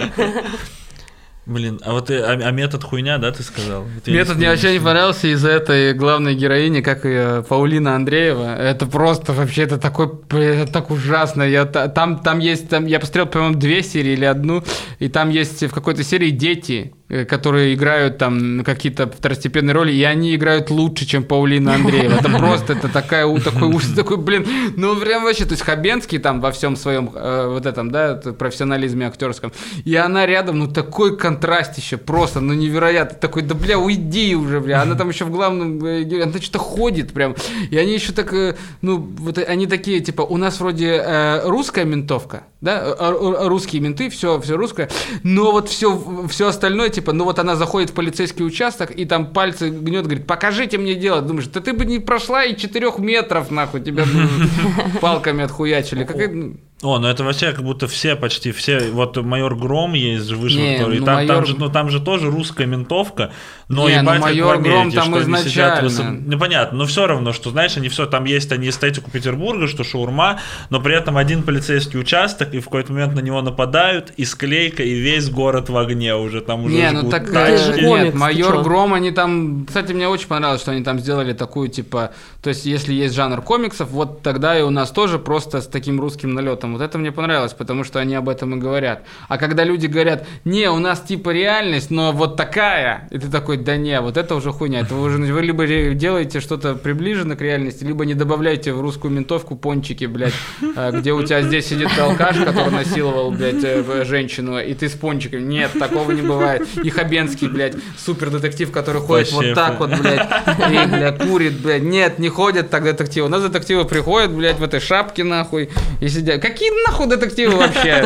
Блин, а вот э, а, а метод хуйня, да, ты сказал? Я Метод мне вообще не понравился из-за этой главной героини, как ее Паулина Андреева. Это просто вообще, это такой, это так ужасно. Я, та- там, там есть, там, я посмотрел, по-моему, две серии или одну, и там есть в какой-то серии дети, которые играют там какие-то второстепенные роли, и они играют лучше, чем Паулина Андреева. Это просто, это такая, такой ужас, такой, блин, ну прям вообще, то есть Хабенский там во всем своем э, вот этом, да, профессионализме актерском, и она рядом, ну такой контрастище, просто, ну невероятно, такой, да бля, уйди уже, бля, она там еще в главном, э, она что-то ходит прям, и они еще так, э, ну вот они такие, типа, у нас вроде э, русская ментовка, да, э, э, русские менты, все, все русское, но вот все, все остальное, типа, ну вот она заходит в полицейский участок и там пальцы гнет, говорит, покажите мне дело, думаешь, да ты бы не прошла и четырех метров, нахуй, тебя [LAUGHS] палками отхуячили, какая, ну, О, ну это вообще как будто все, почти все. Вот майор Гром есть же вышел, Не, который. ну там, там майор- же, ну там же тоже русская ментовка. Но Не, ну ебать, как в майор Гром Америке, там что они сидят в изначально. особ- Ну понятно, но все равно, что знаешь, они все там есть, они эстетику Петербурга, что шаурма, но при этом один полицейский участок, и в какой-то момент на него нападают, и склейка, и весь город в огне уже там уже Не, ну так это же тачки. комикс, нет, майор? Гром, они там, кстати, мне очень понравилось, что они там сделали такую типа, то есть если есть жанр комиксов, вот тогда и у нас тоже просто с таким русским налетом. Вот это мне понравилось, потому что они об этом и говорят. А когда люди говорят, не, у нас типа реальность, но вот такая, и ты такой, да не, вот это уже хуйня, это вы уже вы либо делаете что-то приближено к реальности, либо не добавляйте в русскую ментовку пончики, блядь, э, где у тебя здесь сидит алкаш, который насиловал, блядь, э, женщину, и ты с пончиками. Нет, такого не бывает. И Хабенский, блядь, супер детектив, который ходит Вообще, вот так вот, блядь, и, блядь, курит, блядь. Нет, не ходят так детективы. У нас детективы приходят, блядь, в этой шапке, нахуй, и сидят. Какие нахуй детективы вообще?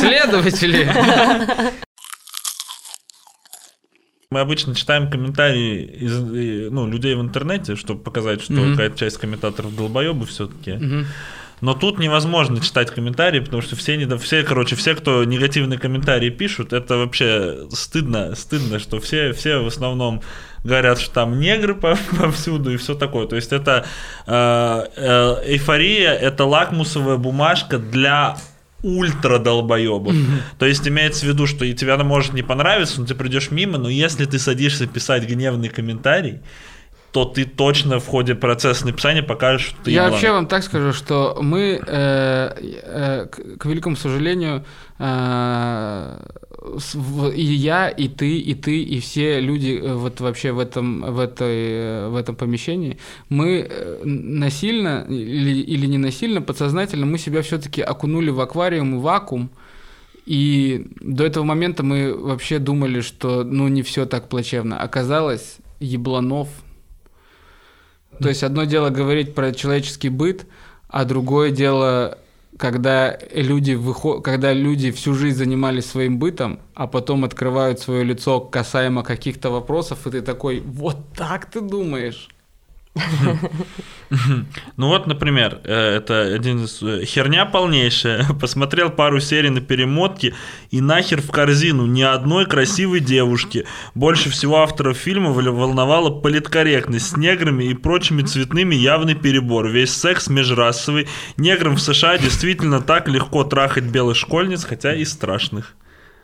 Следователи. Мы обычно читаем комментарии из, ну, людей в интернете, чтобы показать, что Мгм. какая-то часть комментаторов долбоебы все-таки. Мгм. Но тут невозможно читать комментарии, потому что все, недо... все, короче, все, кто негативные комментарии пишут, это вообще стыдно, стыдно, что все, все в основном говорят, что там негры по- повсюду и все такое. То есть это э, э, эйфория, это лакмусовая бумажка для ультра долбоебов. То есть имеется в виду, что и тебе она может не понравиться, но ты придешь мимо, но если ты садишься писать гневный комментарий, то ты точно в ходе процесса написания покажешь, что ты Я еблан. вообще вам так скажу, что мы, э, э, к, к великому сожалению, э, и я, и ты, и ты, и все люди э, вот вообще в этом, в этой, э, в этом помещении, мы э, насильно или, или не насильно, подсознательно, мы себя все-таки окунули в аквариум и вакуум, и до этого момента мы вообще думали, что ну не все так плачевно. Оказалось, ебланов. То есть одно дело говорить про человеческий быт, а другое дело, когда люди, выход... когда люди всю жизнь занимались своим бытом, а потом открывают свое лицо касаемо каких-то вопросов, и ты такой, вот так ты думаешь? [LAUGHS] Ну вот, например, э, это один из... э, Херня полнейшая. [LAUGHS] Посмотрел пару серий на перемотке и нахер в корзину ни одной красивой девушки. Больше всего авторов фильма вол- волновала политкорректность с неграми и прочими цветными явный перебор. Весь секс межрасовый. Неграм в США действительно так легко трахать белых школьниц, хотя и страшных.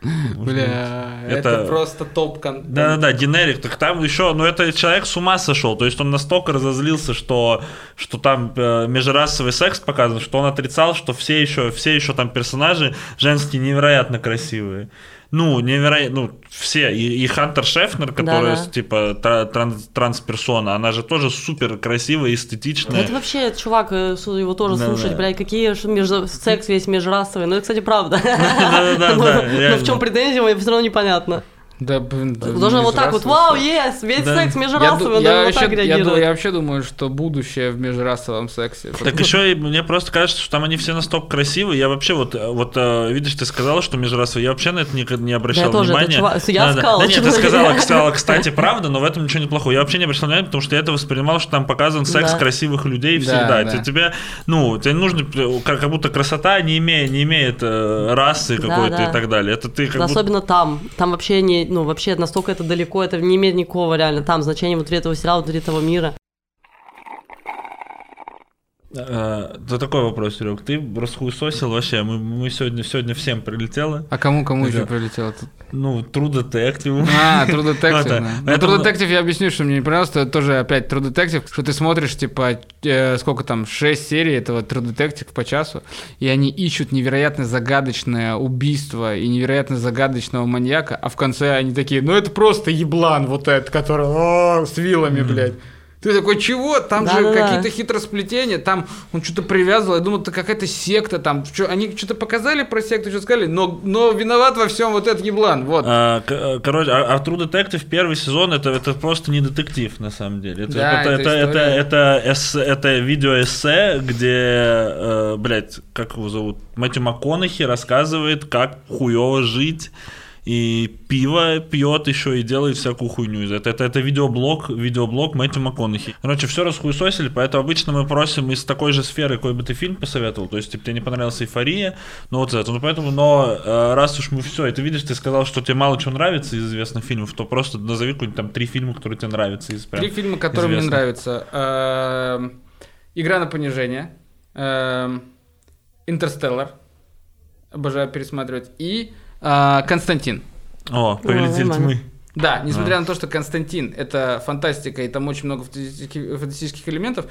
Бля, это, Это- просто топ-контент. Да-да-да, генерик, так там еще, ну это человек с ума сошел, то есть он настолько разозлился, что, что там э, межрасовый секс показан, что он отрицал, что все еще, все еще там персонажи женские невероятно красивые. Ну, невероятно, ну, все, и, и Хантер Шефнер, которая, Да-да. типа, тра- транс- трансперсона, она же тоже супер красивая, эстетичная. Это вообще, чувак, э, его тоже Да, слушать, да. блядь, какие между... секс весь межрасовый. Ну, это, кстати, правда. [LAUGHS] Да-да-да, [LAUGHS] Но- да, в чем претензия, мне все равно непонятно. Да, блин, да, Должен вот так вот, вау, межрасовый yes, весь Да. секс Я, межрасовый, я должен вот вообще, так я, я вообще думаю, что будущее в межрасовом сексе. Так еще и мне просто кажется, что там они все настолько красивые. Я вообще вот, э, вот э, видишь, ты сказала, что межрасовые. Я вообще на это никогда не обращал Да я тоже, это внимания. чувак- я Да, да. сказала, Да нет, ты сказала, [LAUGHS] сказала, кстати, правда, но в этом ничего не плохого. Я вообще не обращал внимания, потому что я это воспринимал, что там показан секс Да. красивых людей Да, всегда. да. Те- Тебе, ну, тебе нужно, э, как, как будто красота не имеет, не имеет расы Да, какой-то да. и так далее. Это ты как Да, будто... Особенно там. Там вообще не, ну, вообще настолько это далеко, это не имеет никакого реально там значения внутри этого сериала, внутри этого мира. А, да такой вопрос, Серег. Ты расхуесосил вообще. Мы, мы сегодня, сегодня всем прилетело. А кому кому еще прилетело тут? Ну, True Detective. А, True [LAUGHS] Detective. Вот, да. да. Ну, True Detective я объясню, что мне не понравилось, что это тоже опять True Detective, что ты смотришь, типа, э, сколько там, 6 серий этого True Detective по часу, и они ищут невероятно загадочное убийство и невероятно загадочного маньяка, а в конце они такие, ну это просто еблан вот этот, который «О, с вилами, блядь. Ты такой, чего? Там же Да-да-да. какие-то хитросплетения, там он что-то привязывал, я думал, это какая-то секта, там, чё, они что-то показали про секту, что сказали, но, но виноват во всем вот этот еблан, вот. А, короче, а, а True Detective первый сезон это, это просто не детектив на самом деле. Это, Да, это, это это, это, эссе- это видеоэссе, где, э, блядь, как его зовут? Мэтью МакКонахи рассказывает, как хуево жить. И пиво пьет еще и делает всякую хуйню из этого. Это, это видеоблог, видеоблог Мэтью МакКонахи. Короче, все расхуесосили, поэтому обычно мы просим из такой же сферы, какой бы ты фильм посоветовал. То есть, типа, тебе не понравилась эйфория, ну вот это. Ну поэтому, но э, раз уж мы все, и ты видишь, ты сказал, что тебе мало чего нравится из известных фильмов, то просто назови какой-нибудь там три фильма, которые тебе нравятся из прям Три фильма, которые мне известных. нравятся. Эм, Игра на понижение. эм, Интерстеллар. Обожаю пересматривать. И э, Константин. О, Повелитель нормально. тьмы. Да, несмотря на то, что Константин это фантастика и там очень много фантастических элементов,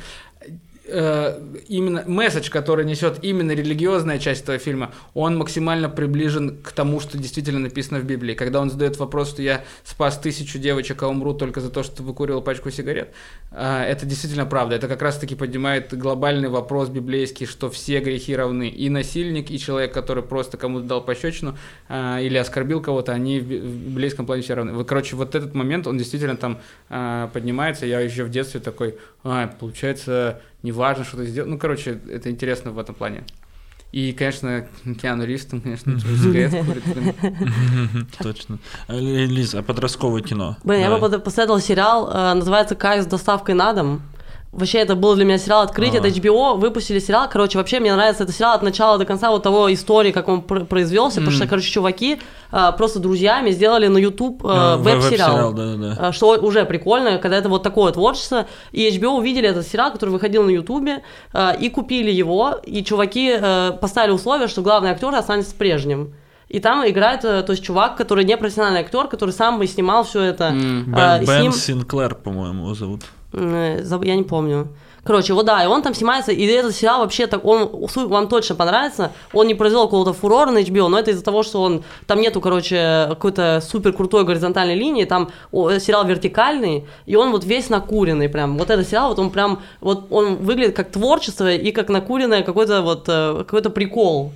э, именно месседж, который несет именно религиозная часть этого фильма, он максимально приближен к тому, что действительно написано в Библии. Когда он задает вопрос, что я спас тысячу девочек, а умру только за то, что выкуривал пачку сигарет, э, это действительно правда. Это как раз-таки поднимает глобальный вопрос библейский, что все грехи равны. И насильник, и человек, который просто кому-то дал пощечину э, или оскорбил кого-то, они в би- в библейском плане все равны. Короче, вот этот момент, он действительно там поднимается. Я еще в детстве такой, а, получается, неважно, что ты сделал. Ну, короче, это интересно в этом плане. И, конечно, Киану Ривз, там, конечно, [LAUGHS] сигарет курит. [LAUGHS] Точно. Лиз, а подростковое кино? Блин, я бы посоветовал сериал, э, называется «Кайф с доставкой на дом». Вообще, это был для меня сериал открытие. А. Это HBO выпустили сериал. Короче, вообще мне нравится этот сериал от начала до конца вот того истории, как он пр- произвелся. Потому что, короче, чуваки э, просто друзьями сделали на YouTube э, А, веб-сериал. веб-сериал, да-да-да. Э, Что уже прикольно, когда это вот такое творчество. И HBO увидели этот сериал, который выходил на Ютубе, э, и купили его. И чуваки э, поставили условие, что главный актер останется прежним. И там играет, то есть чувак, который не профессиональный актер, который сам бы снимал все это. Бен, с Бен ним- Синклер, по-моему, его зовут. Э, Я не помню. Короче, вот да, и он там снимается, и этот сериал вообще так, он вам точно понравится. Он не произвел какого-то фурора на HBO, но это из-за того, что он там нету, короче, какой-то супер крутой горизонтальной линии, там о, сериал вертикальный, и он вот весь накуренный прям. Вот этот сериал, вот он прям, вот он выглядит как творчество и как накуренное какой-то вот э, какой-то прикол.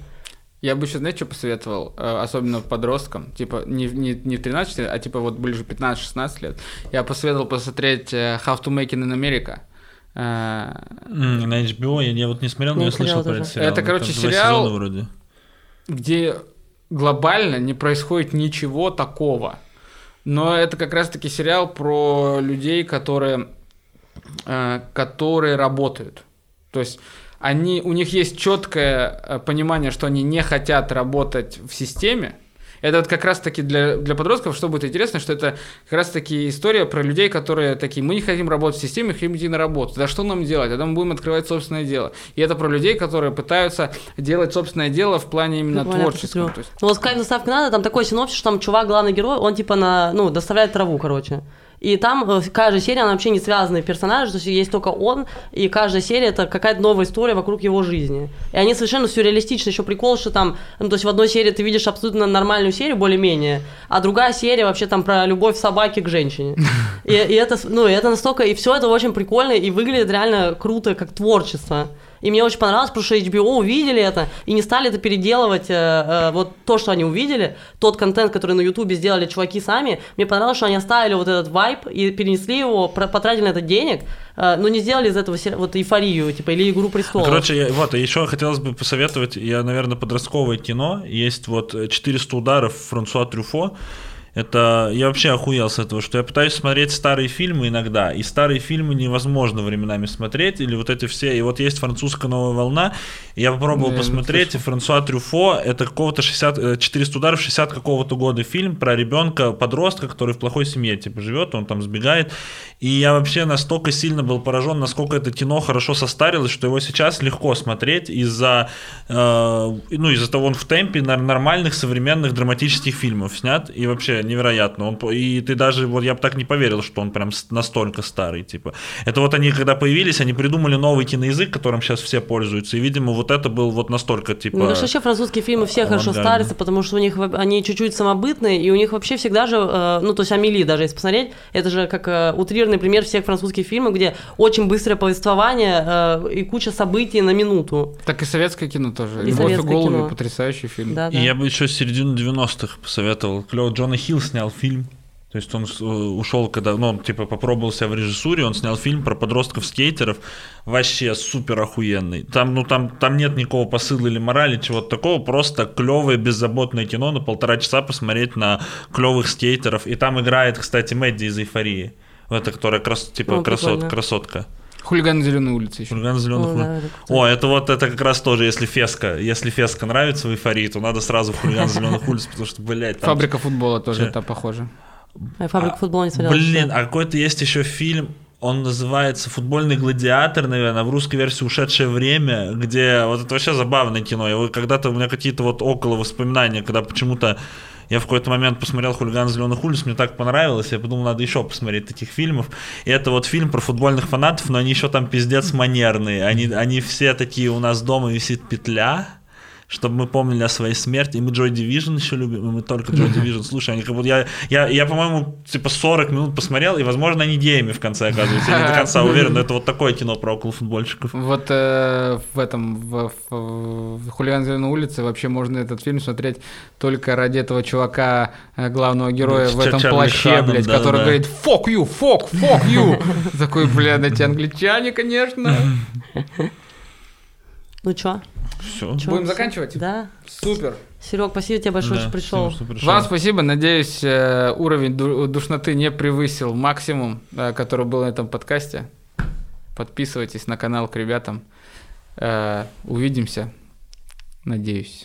Я бы еще, знаете, что посоветовал, Э, особенно подросткам, типа не, в- не, не в 13, а типа вот ближе 15-16 лет, я посоветовал посмотреть э, How to Make It in America. М, На HBO я, я вот не смотрел, но Не я слышал смотрел про этот сериал. Это, Ну, короче, там сериал- вроде. где глобально не происходит ничего такого. Но это как раз-таки сериал про людей, которые, которые работают. То есть они, у них есть четкое э, понимание, что они не хотят работать в системе. Это вот как раз-таки для, для подростков, что будет интересно, что это как раз-таки история про людей, которые такие, мы не хотим работать в системе, хотим идти на работу. Да что нам делать? Тогда мы будем открывать собственное дело. И это про людей, которые пытаются делать собственное дело в плане именно посмотрю. То есть- Ну вот «Кайф доставка надо», там такой синопсис, что там чувак, главный герой, он типа на, ну, доставляет траву, короче. И там э, каждая серия, она вообще не связанные персонажи, то есть есть только он, и каждая серия это какая-то новая история вокруг его жизни. И они совершенно сюрреалистичны, еще прикол, что там, ну, то есть в одной серии ты видишь абсолютно нормальную серию, более-менее, а другая серия вообще там про любовь собаки к женщине. [LAUGHS] И, и это, ну, это настолько, и все это очень прикольно, и выглядит реально круто, как творчество. И мне очень понравилось, потому что HBO увидели это и не стали это переделывать, э, э, вот то, что они увидели, тот контент, который на Ютубе сделали чуваки сами. Мне понравилось, что они оставили вот этот вайп и перенесли его, потратили на это денег, э, но не сделали из этого вот эйфорию, типа, или Игру престолов. Короче, я- вот, еще хотелось бы посоветовать, я, наверное, подростковое кино. Есть вот э, «400 ударов» Франсуа Трюфо. Это я вообще охуел с этого, что я пытаюсь смотреть старые фильмы иногда, и старые фильмы невозможно временами смотреть, или вот эти все, и вот есть французская новая волна, я попробовал Не, не посмотреть, и Франсуа Трюфо, это какого-то 60, э, 400 ударов 60 какого-то года фильм про ребенка, подростка, который в плохой семье, типа, живет, он там сбегает, и я вообще настолько сильно был поражен, насколько это кино хорошо состарилось, что его сейчас легко смотреть из-за, э, ну, из-за того, он в темпе нормальных современных драматических фильмов снят, и вообще невероятно. Он, по- и ты даже, вот я бы так не поверил, что он прям настолько старый, типа. Это вот они, когда появились, они придумали новый киноязык, которым сейчас все пользуются, и, видимо, вот это был вот настолько, типа... Кажется, вообще французские фильмы все хорошо старятся, потому что у них они чуть-чуть самобытные, и у них вообще всегда же, э, ну, то есть Амели даже, если посмотреть, это же как э, утрированный пример всех французских фильмов, где очень быстрое повествование э, и куча событий на минуту. Так и советское кино тоже. И Любовь и советское голуби, кино. потрясающий фильм. Да, И да. я бы еще середину 90-х посоветовал. Клево, Джона Хилл снял фильм. То есть он э, ушел, когда, ну, он, типа, попробовал себя в режиссуре, он снял фильм про подростков-скейтеров, вообще супер охуенный. Там, ну, там, там нет никакого посыла или морали, чего-то такого, просто клевое, беззаботное кино на полтора часа посмотреть на клевых скейтеров. И там играет, кстати, Мэдди из «Эйфории». Это, которая, крас, типа, О, красот, прикольно. красотка. Хулиган на зеленой улице еще. Хулиган зеленых О, да, это круто. О, это вот это как раз тоже, если феска, если феска нравится в эйфории, то надо сразу в хулиган зеленых улиц, потому что, блядь, там... Фабрика футбола тоже это похоже. Я фабрику футбола не смотрела. Блин, а какой-то есть еще фильм, он называется «Футбольный гладиатор», наверное, в русской версии «Ушедшее время», где вот это вообще забавное кино. И вот когда-то у меня какие-то вот около воспоминания, когда почему-то я в какой-то момент посмотрел «Хулиган зеленых улиц», мне так понравилось, я подумал, надо еще посмотреть таких фильмов. И это вот фильм про футбольных фанатов, но они еще там пиздец манерные. Они, они все такие, у нас дома висит петля, чтобы мы помнили о своей смерти. И мы Joy Division еще любим, и мы только Joy Division [LAUGHS] слушаем. Они как будто я, я, я, по-моему, типа 40 минут посмотрел, и, возможно, они геями в конце оказываются. Я не до [LAUGHS] конца уверен, но это вот такое кино про около футбольщиков. Вот э, в этом, в, в, в «Хулиган на улице» вообще можно этот фильм смотреть только ради этого чувака, э, главного героя Ну, в этом плаще, Ханом, блядь, да, который да. говорит «fuck you, fuck, fuck you». [LAUGHS] Такой, блядь, эти англичане, конечно. Ну чё? Все. Чё? Будем заканчивать? Да. Супер. Серег, спасибо тебе большое, что пришел. Вам спасибо. Надеюсь, э, уровень ду- душноты не превысил максимум, э, который был на этом подкасте. Подписывайтесь на канал к ребятам. Э, Увидимся. Надеюсь.